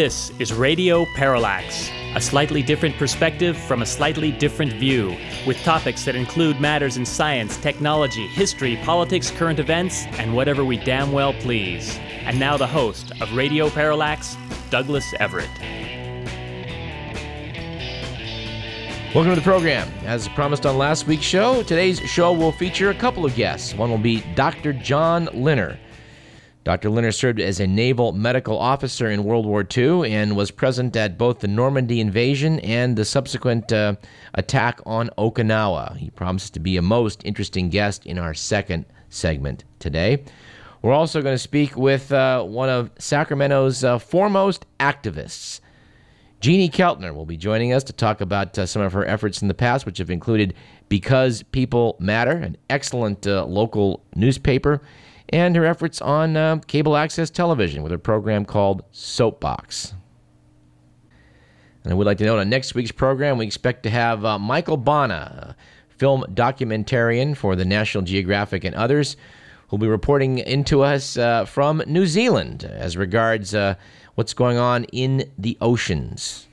This is Radio Parallax, a slightly different perspective from a slightly different view, with topics that include matters in science, technology, history, politics, current events, and whatever we damn well please. And now the host of Radio Parallax, Douglas Everett. Welcome to the program. As promised on last week's show, today's show will feature a couple of guests. One will be Dr. John Linner. Dr. Linner served as a naval medical officer in World War II and was present at both the Normandy invasion and the subsequent uh, attack on Okinawa. He promises to be a most interesting guest in our second segment today. We're also going to speak with uh, one of Sacramento's uh, foremost activists. Jeannie Keltner will be joining us to talk about uh, some of her efforts in the past, which have included Because People Matter, an excellent uh, local newspaper and her efforts on uh, cable access television with a program called Soapbox. And I would like to note on next week's program, we expect to have uh, Michael Bana, film documentarian for the National Geographic and others, who'll be reporting into us uh, from New Zealand as regards uh, what's going on in the oceans.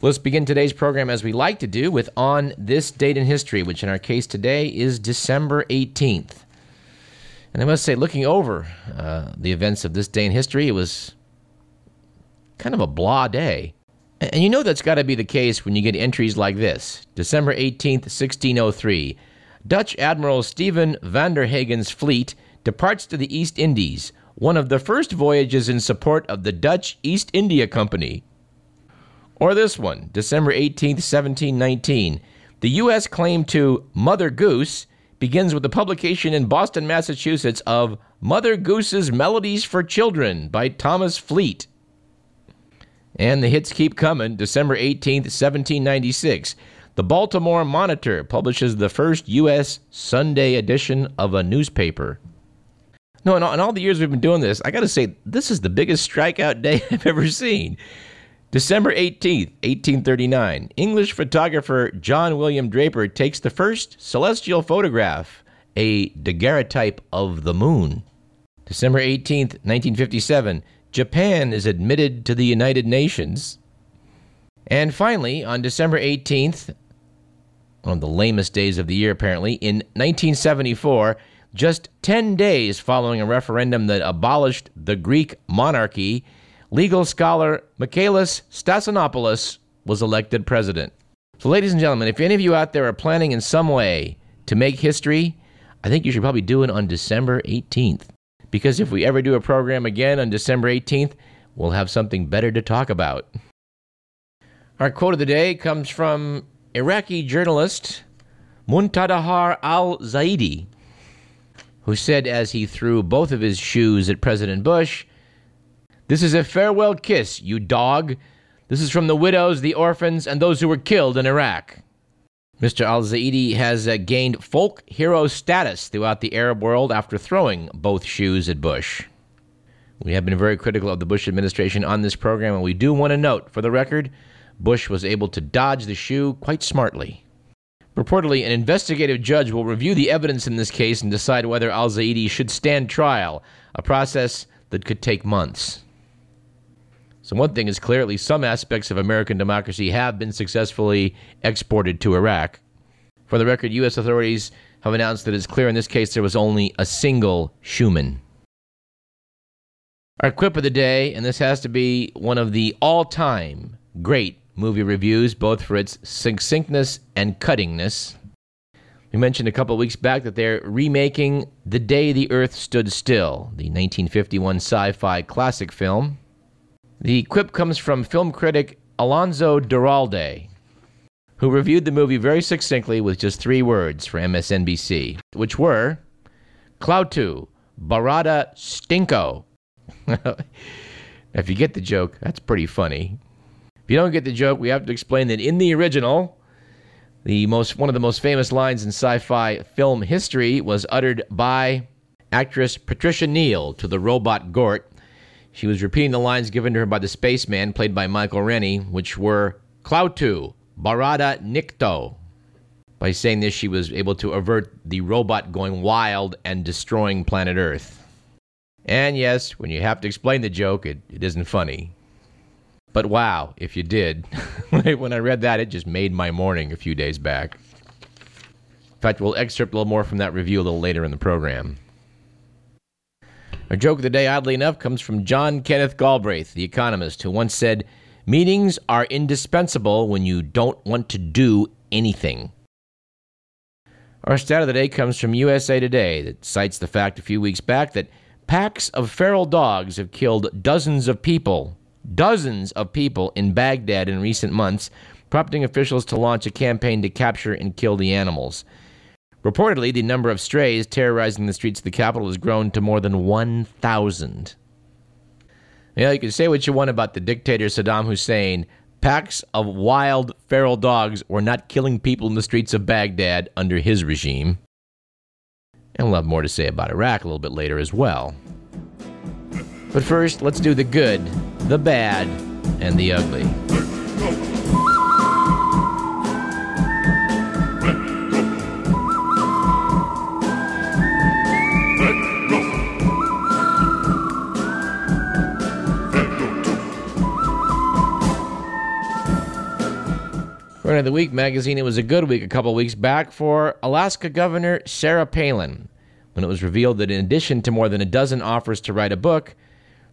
Let's begin today's program as we like to do with On This Date in History, which in our case today is December 18th. And I must say, looking over uh, the events of this day in history, it was kind of a blah day. And you know that's got to be the case when you get entries like this December 18th, 1603. Dutch Admiral Stephen van der Hagen's fleet departs to the East Indies, one of the first voyages in support of the Dutch East India Company. Or this one, December 18th, 1719. The U.S. claim to Mother Goose begins with the publication in Boston, Massachusetts of Mother Goose's Melodies for Children by Thomas Fleet. And the hits keep coming. December 18th, 1796. The Baltimore Monitor publishes the first U.S. Sunday edition of a newspaper. No, in all, in all the years we've been doing this, I got to say, this is the biggest strikeout day I've ever seen. December 18th, 1839, English photographer John William Draper takes the first celestial photograph, a daguerreotype of the moon. December 18th, 1957, Japan is admitted to the United Nations. And finally, on December 18th, one of the lamest days of the year apparently, in 1974, just 10 days following a referendum that abolished the Greek monarchy, legal scholar Michaelis Stasinopoulos was elected president. So, ladies and gentlemen, if any of you out there are planning in some way to make history, I think you should probably do it on December 18th. Because if we ever do a program again on December 18th, we'll have something better to talk about. Our quote of the day comes from Iraqi journalist Muntadhar al Zaidi, who said as he threw both of his shoes at President Bush, this is a farewell kiss, you dog. This is from the widows, the orphans, and those who were killed in Iraq. Mr. Al Zaidi has uh, gained folk hero status throughout the Arab world after throwing both shoes at Bush. We have been very critical of the Bush administration on this program, and we do want to note, for the record, Bush was able to dodge the shoe quite smartly. Reportedly, an investigative judge will review the evidence in this case and decide whether Al Zaidi should stand trial, a process that could take months. So, one thing is clear at least some aspects of American democracy have been successfully exported to Iraq. For the record, U.S. authorities have announced that it's clear in this case there was only a single Schuman. Our quip of the day, and this has to be one of the all time great movie reviews, both for its succinctness and cuttingness. We mentioned a couple weeks back that they're remaking The Day the Earth Stood Still, the 1951 sci fi classic film. The quip comes from film critic Alonso Duralde, who reviewed the movie very succinctly with just three words for MSNBC, which were Klaatu, Barada Stinko. if you get the joke, that's pretty funny. If you don't get the joke, we have to explain that in the original, the most one of the most famous lines in sci-fi film history was uttered by actress Patricia Neal to the robot Gort she was repeating the lines given to her by the spaceman, played by Michael Rennie, which were Klaatu, Barada Nikto. By saying this, she was able to avert the robot going wild and destroying planet Earth. And yes, when you have to explain the joke, it, it isn't funny. But wow, if you did. when I read that, it just made my morning a few days back. In fact, we'll excerpt a little more from that review a little later in the program. Our joke of the day, oddly enough, comes from John Kenneth Galbraith, the economist, who once said, Meetings are indispensable when you don't want to do anything. Our stat of the day comes from USA Today that cites the fact a few weeks back that packs of feral dogs have killed dozens of people dozens of people in Baghdad in recent months, prompting officials to launch a campaign to capture and kill the animals. Reportedly, the number of strays terrorizing the streets of the capital has grown to more than 1,000. You know, you can say what you want about the dictator Saddam Hussein. Packs of wild, feral dogs were not killing people in the streets of Baghdad under his regime. And we'll have more to say about Iraq a little bit later as well. But first, let's do the good, the bad, and the ugly. According to the Week magazine, it was a good week a couple weeks back for Alaska Governor Sarah Palin when it was revealed that in addition to more than a dozen offers to write a book,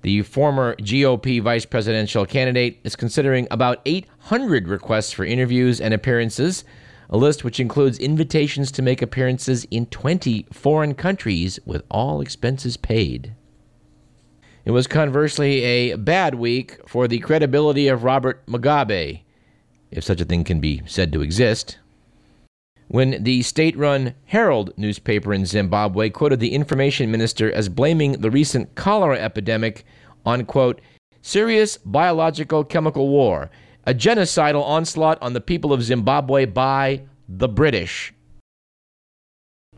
the former GOP vice presidential candidate is considering about 800 requests for interviews and appearances, a list which includes invitations to make appearances in 20 foreign countries with all expenses paid. It was conversely a bad week for the credibility of Robert Mugabe, if such a thing can be said to exist when the state run Herald newspaper in Zimbabwe quoted the information minister as blaming the recent cholera epidemic on, quote, serious biological chemical war, a genocidal onslaught on the people of Zimbabwe by the British.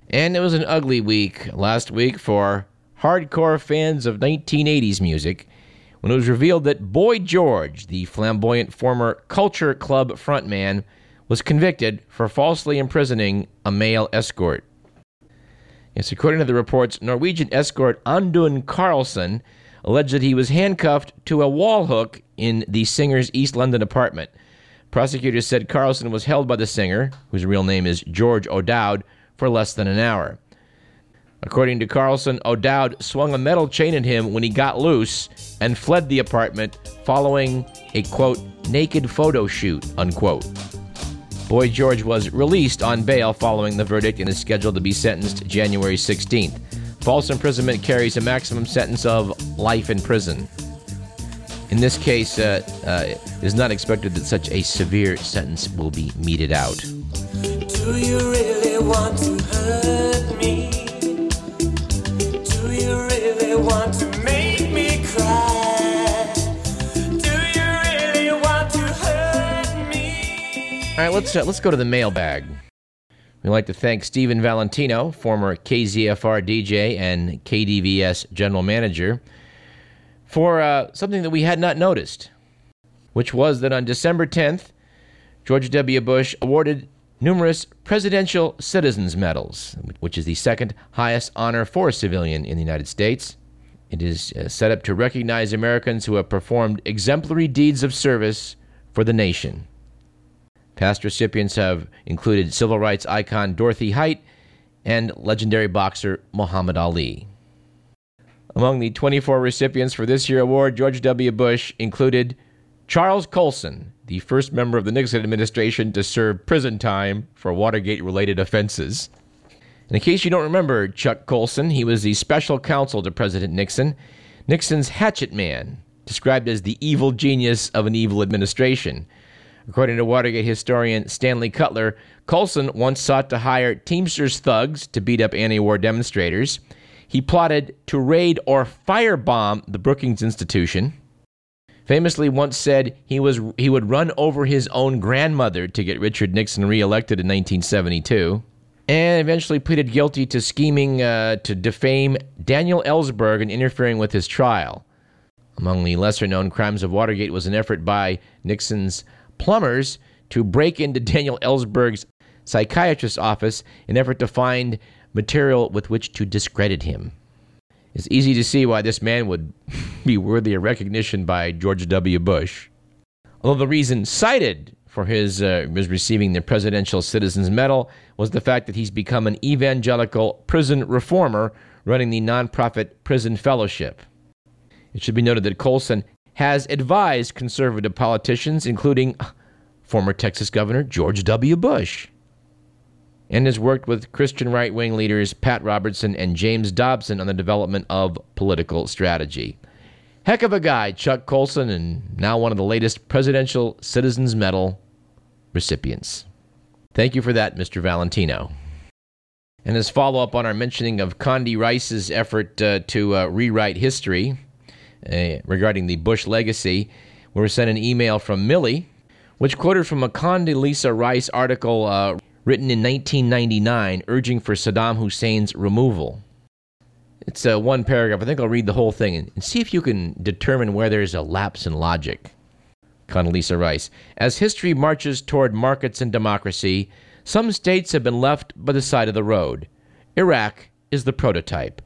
And it was an ugly week last week for hardcore fans of 1980s music when it was revealed that Boy George, the flamboyant former Culture Club frontman, was convicted for falsely imprisoning a male escort. Yes, according to the reports, Norwegian escort Audun Carlsen alleged that he was handcuffed to a wall hook in the singer's East London apartment. Prosecutors said Carlson was held by the singer, whose real name is George O'Dowd, for less than an hour. According to Carlsen, O'Dowd swung a metal chain at him when he got loose and fled the apartment following a quote naked photo shoot unquote. Boy George was released on bail following the verdict and is scheduled to be sentenced January 16th. False imprisonment carries a maximum sentence of life in prison. In this case, uh, uh, it is not expected that such a severe sentence will be meted out. All right, let's uh, let's go to the mailbag. We'd like to thank Stephen Valentino, former KZFR DJ and KDVS general manager, for uh, something that we had not noticed, which was that on December 10th, George W. Bush awarded numerous Presidential Citizens Medals, which is the second highest honor for a civilian in the United States. It is uh, set up to recognize Americans who have performed exemplary deeds of service for the nation. Past recipients have included civil rights icon Dorothy Height and legendary boxer Muhammad Ali. Among the 24 recipients for this year's award, George W. Bush included Charles Colson, the first member of the Nixon administration to serve prison time for Watergate related offenses. In case you don't remember Chuck Colson, he was the special counsel to President Nixon, Nixon's hatchet man, described as the evil genius of an evil administration. According to Watergate historian Stanley Kutler, Colson once sought to hire Teamsters thugs to beat up anti war demonstrators. He plotted to raid or firebomb the Brookings Institution. Famously once said he was he would run over his own grandmother to get Richard Nixon reelected in 1972, and eventually pleaded guilty to scheming uh, to defame Daniel Ellsberg and interfering with his trial. Among the lesser known crimes of Watergate was an effort by Nixon's plumbers to break into Daniel Ellsberg's psychiatrist's office in effort to find material with which to discredit him. It's easy to see why this man would be worthy of recognition by George W. Bush. Although the reason cited for his, uh, his receiving the Presidential Citizens Medal was the fact that he's become an evangelical prison reformer running the nonprofit Prison Fellowship. It should be noted that Colson has advised conservative politicians, including former Texas Governor George W. Bush, and has worked with Christian right wing leaders Pat Robertson and James Dobson on the development of political strategy. Heck of a guy, Chuck Colson, and now one of the latest Presidential Citizens Medal recipients. Thank you for that, Mr. Valentino. And as follow up on our mentioning of Condi Rice's effort uh, to uh, rewrite history uh, regarding the Bush legacy, we were sent an email from Millie, which quoted from a Condoleezza Rice article uh, written in 1999 urging for Saddam Hussein's removal. It's uh, one paragraph. I think I'll read the whole thing and, and see if you can determine where there's a lapse in logic. Condoleezza Rice. As history marches toward markets and democracy, some states have been left by the side of the road. Iraq is the prototype.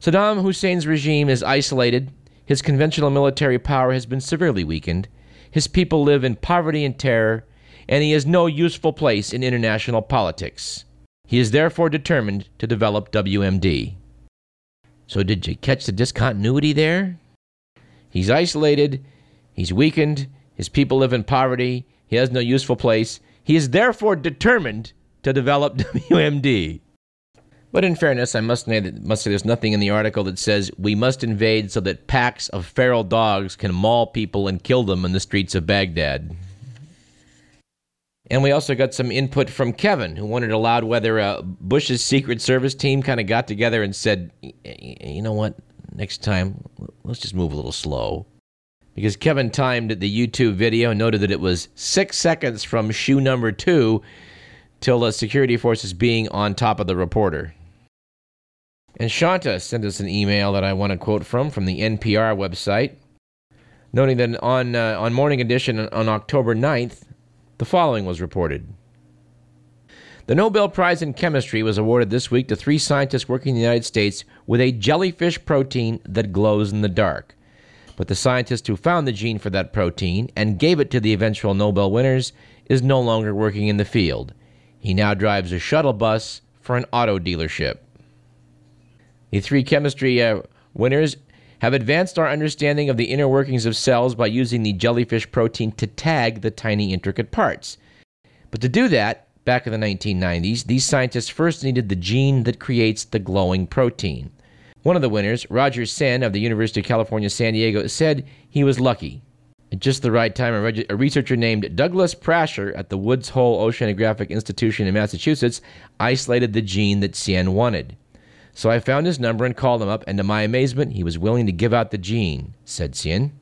Saddam Hussein's regime is isolated, his conventional military power has been severely weakened, his people live in poverty and terror, and he has no useful place in international politics. He is therefore determined to develop WMD. So, did you catch the discontinuity there? He's isolated, he's weakened, his people live in poverty, he has no useful place. He is therefore determined to develop WMD. But in fairness, I must say, that, must say there's nothing in the article that says we must invade so that packs of feral dogs can maul people and kill them in the streets of Baghdad. And we also got some input from Kevin, who wondered aloud whether uh, Bush's Secret Service team kind of got together and said, you know what, next time, let's just move a little slow. Because Kevin timed the YouTube video and noted that it was six seconds from shoe number two till the security forces being on top of the reporter. And Shanta sent us an email that I want to quote from from the NPR website, noting that on, uh, on Morning Edition on October 9th, the following was reported. The Nobel Prize in Chemistry was awarded this week to three scientists working in the United States with a jellyfish protein that glows in the dark. But the scientist who found the gene for that protein and gave it to the eventual Nobel winners is no longer working in the field. He now drives a shuttle bus for an auto dealership. The three chemistry uh, winners have advanced our understanding of the inner workings of cells by using the jellyfish protein to tag the tiny intricate parts. But to do that, back in the 1990s, these scientists first needed the gene that creates the glowing protein. One of the winners, Roger Tsien of the University of California, San Diego, said he was lucky. At just the right time, a, reg- a researcher named Douglas Prasher at the Woods Hole Oceanographic Institution in Massachusetts isolated the gene that Tsien wanted. So I found his number and called him up, and to my amazement, he was willing to give out the gene, said Tsien.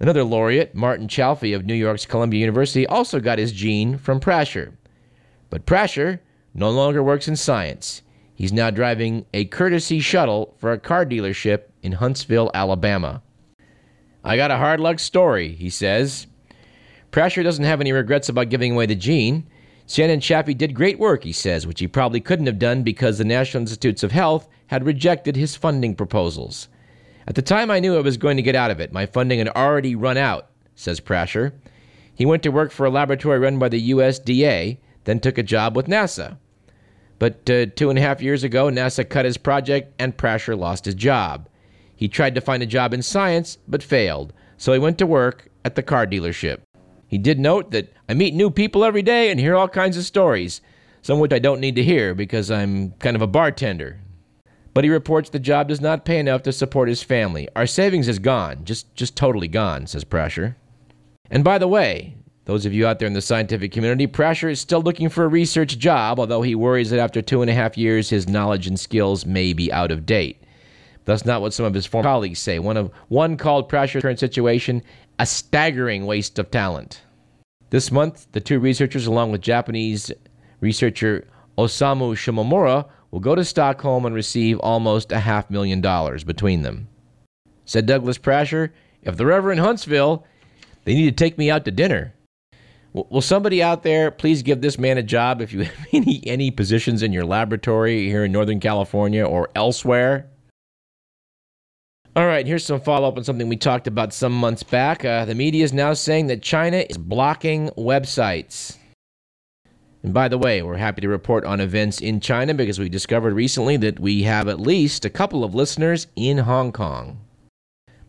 Another laureate, Martin Chalfie of New York's Columbia University, also got his gene from Prasher. But Prasher no longer works in science. He's now driving a courtesy shuttle for a car dealership in Huntsville, Alabama. I got a hard luck story, he says. Prasher doesn't have any regrets about giving away the gene. Shannon Chalfie did great work, he says, which he probably couldn't have done because the National Institutes of Health had rejected his funding proposals. At the time I knew I was going to get out of it, my funding had already run out, says Prasher. He went to work for a laboratory run by the USDA, then took a job with NASA. But uh, two and a half years ago, NASA cut his project and Prasher lost his job. He tried to find a job in science, but failed, so he went to work at the car dealership. He did note that I meet new people every day and hear all kinds of stories, some which I don't need to hear because I'm kind of a bartender. But he reports the job does not pay enough to support his family. Our savings is gone, just just totally gone, says Prasher. And by the way, those of you out there in the scientific community, Prasher is still looking for a research job, although he worries that after two and a half years, his knowledge and skills may be out of date. That's not what some of his former colleagues say. One of one called Prasher's current situation a staggering waste of talent. This month, the two researchers, along with Japanese researcher Osamu Shimomura, will go to Stockholm and receive almost a half million dollars between them. Said Douglas Prasher, if they're ever in Huntsville, they need to take me out to dinner. Will somebody out there please give this man a job if you have any, any positions in your laboratory here in Northern California or elsewhere? All right, here's some follow up on something we talked about some months back. Uh, the media is now saying that China is blocking websites. And by the way, we're happy to report on events in China because we discovered recently that we have at least a couple of listeners in Hong Kong.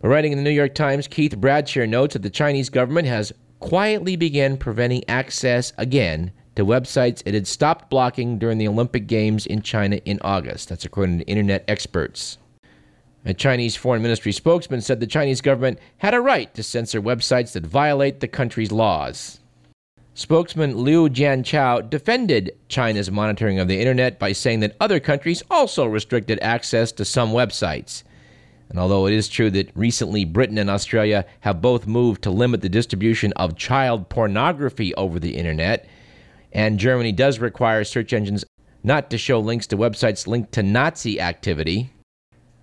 But writing in the New York Times, Keith Bradsher notes that the Chinese government has quietly begun preventing access again to websites it had stopped blocking during the Olympic Games in China in August. That's according to internet experts. A Chinese foreign ministry spokesman said the Chinese government had a right to censor websites that violate the country's laws. Spokesman Liu Jianchao defended China's monitoring of the internet by saying that other countries also restricted access to some websites. And although it is true that recently Britain and Australia have both moved to limit the distribution of child pornography over the internet, and Germany does require search engines not to show links to websites linked to Nazi activity,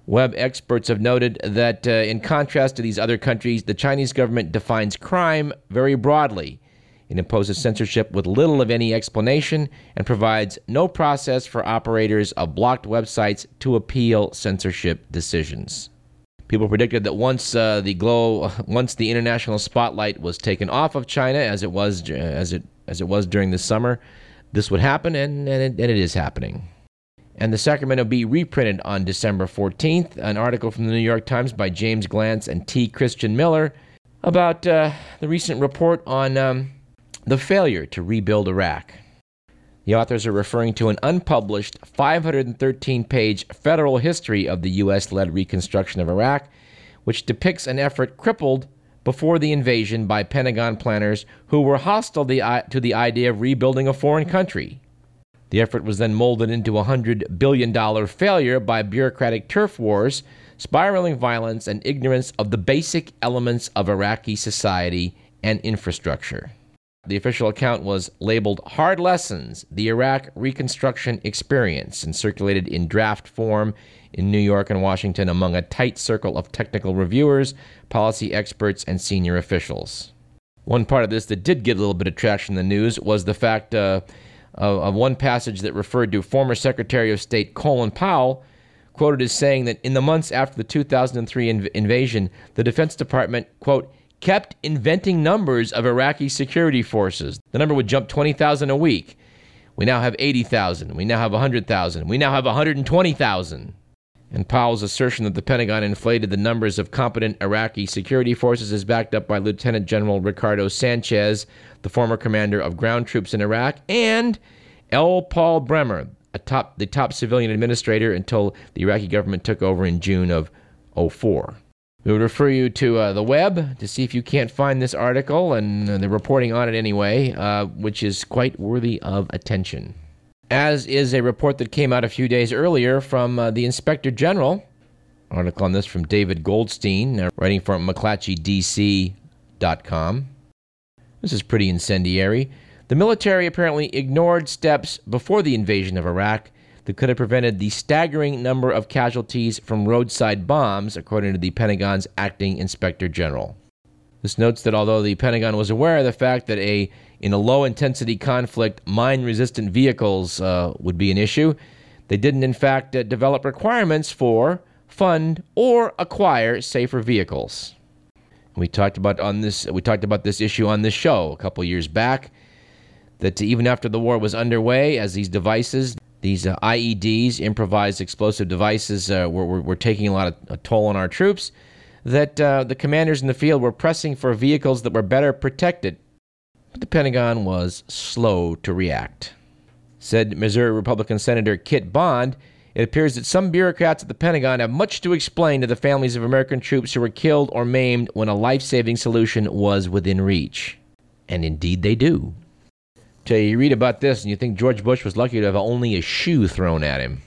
Web experts have noted that, uh, in contrast to these other countries, the Chinese government defines crime very broadly. It imposes censorship with little of any explanation and provides no process for operators of blocked websites to appeal censorship decisions. People predicted that once uh, the glow, once the international spotlight was taken off of China, as it was as it as it was during the summer, this would happen, and, and, it, and it is happening and the Sacramento Bee reprinted on December 14th an article from the New York Times by James Glanz and T. Christian Miller about uh, the recent report on um, the failure to rebuild Iraq. The authors are referring to an unpublished 513 page federal history of the U.S. led reconstruction of Iraq, which depicts an effort crippled before the invasion by Pentagon planners who were hostile to the idea of rebuilding a foreign country. The effort was then molded into a $100 billion failure by bureaucratic turf wars, spiraling violence, and ignorance of the basic elements of Iraqi society and infrastructure. The official account was labeled Hard Lessons The Iraq Reconstruction Experience and circulated in draft form in New York and Washington among a tight circle of technical reviewers, policy experts, and senior officials. One part of this that did get a little bit of traction in the news was the fact uh, of, of one passage that referred to former Secretary of State Colin Powell, quoted as saying that in the months after the 2003 inv- invasion, the Defense Department, quote, kept inventing numbers of Iraqi security forces. The number would jump 20,000 a week. We now have 80,000. We now have 100,000. We now have 120,000. And Powell's assertion that the Pentagon inflated the numbers of competent Iraqi security forces is backed up by Lieutenant General Ricardo Sanchez, the former commander of ground troops in Iraq, and L. Paul Bremer, top, the top civilian administrator until the Iraqi government took over in June of 04. We would refer you to uh, the web to see if you can't find this article and uh, the reporting on it anyway, uh, which is quite worthy of attention. As is a report that came out a few days earlier from uh, the Inspector General. Article on this from David Goldstein, uh, writing from McClatchydC.com. This is pretty incendiary. The military apparently ignored steps before the invasion of Iraq that could have prevented the staggering number of casualties from roadside bombs, according to the Pentagon's acting inspector general. This notes that although the Pentagon was aware of the fact that a in a low intensity conflict, mine resistant vehicles uh, would be an issue, they didn't in fact uh, develop requirements for, fund, or acquire safer vehicles. We talked about on this we talked about this issue on this show a couple years back that even after the war was underway as these devices these uh, IEDs improvised explosive devices uh, were, were, were, taking a lot of a toll on our troops that uh, the commanders in the field were pressing for vehicles that were better protected but the Pentagon was slow to react said Missouri Republican Senator Kit Bond it appears that some bureaucrats at the Pentagon have much to explain to the families of American troops who were killed or maimed when a life saving solution was within reach. And indeed they do. Till you read about this and you think George Bush was lucky to have only a shoe thrown at him.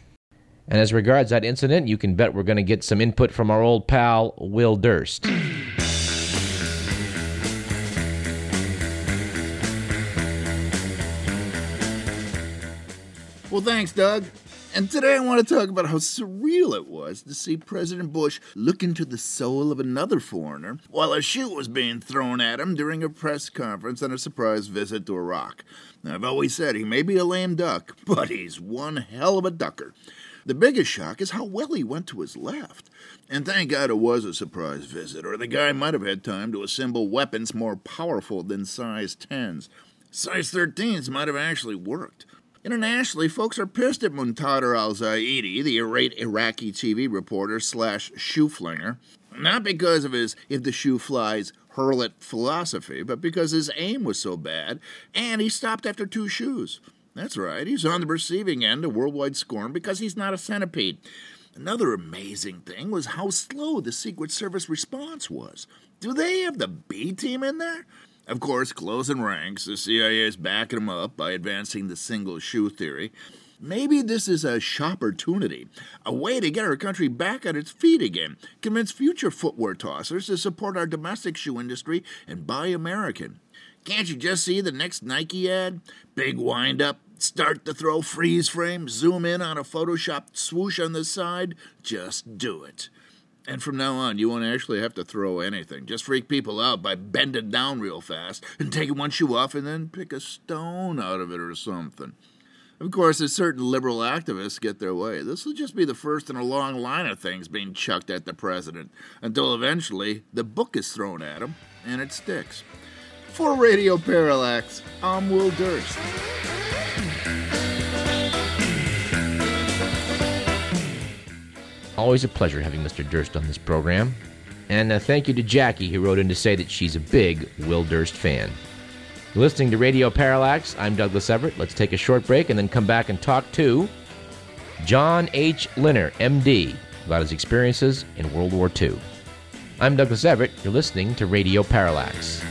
And as regards that incident, you can bet we're going to get some input from our old pal, Will Durst. Well, thanks, Doug. And today I want to talk about how surreal it was to see President Bush look into the soul of another foreigner while a shoe was being thrown at him during a press conference on a surprise visit to Iraq. Now, I've always said he may be a lame duck, but he's one hell of a ducker. The biggest shock is how well he went to his left. And thank God it was a surprise visit, or the guy might have had time to assemble weapons more powerful than size 10s. Size 13s might have actually worked. Internationally, folks are pissed at Muntadar al Zaidi, the irate Iraqi TV reporter slash shoe flinger, not because of his if the shoe flies, hurl it philosophy, but because his aim was so bad, and he stopped after two shoes. That's right, he's on the receiving end of worldwide scorn because he's not a centipede. Another amazing thing was how slow the Secret Service response was. Do they have the B team in there? Of course, closing ranks, the CIA is backing them up by advancing the single shoe theory. Maybe this is a shop opportunity, a way to get our country back on its feet again, convince future footwear tossers to support our domestic shoe industry and buy American. Can't you just see the next Nike ad? Big wind up, start the throw freeze frame, zoom in on a photoshopped swoosh on the side. Just do it. And from now on, you won't actually have to throw anything. Just freak people out by bending down real fast and taking one shoe off and then pick a stone out of it or something. Of course, if certain liberal activists get their way, this will just be the first in a long line of things being chucked at the president until eventually the book is thrown at him and it sticks. For Radio Parallax, I'm Will Durst. Always a pleasure having Mr. Durst on this program. And uh, thank you to Jackie, who wrote in to say that she's a big Will Durst fan. You're listening to Radio Parallax. I'm Douglas Everett. Let's take a short break and then come back and talk to John H. Linner, MD, about his experiences in World War II. I'm Douglas Everett. You're listening to Radio Parallax.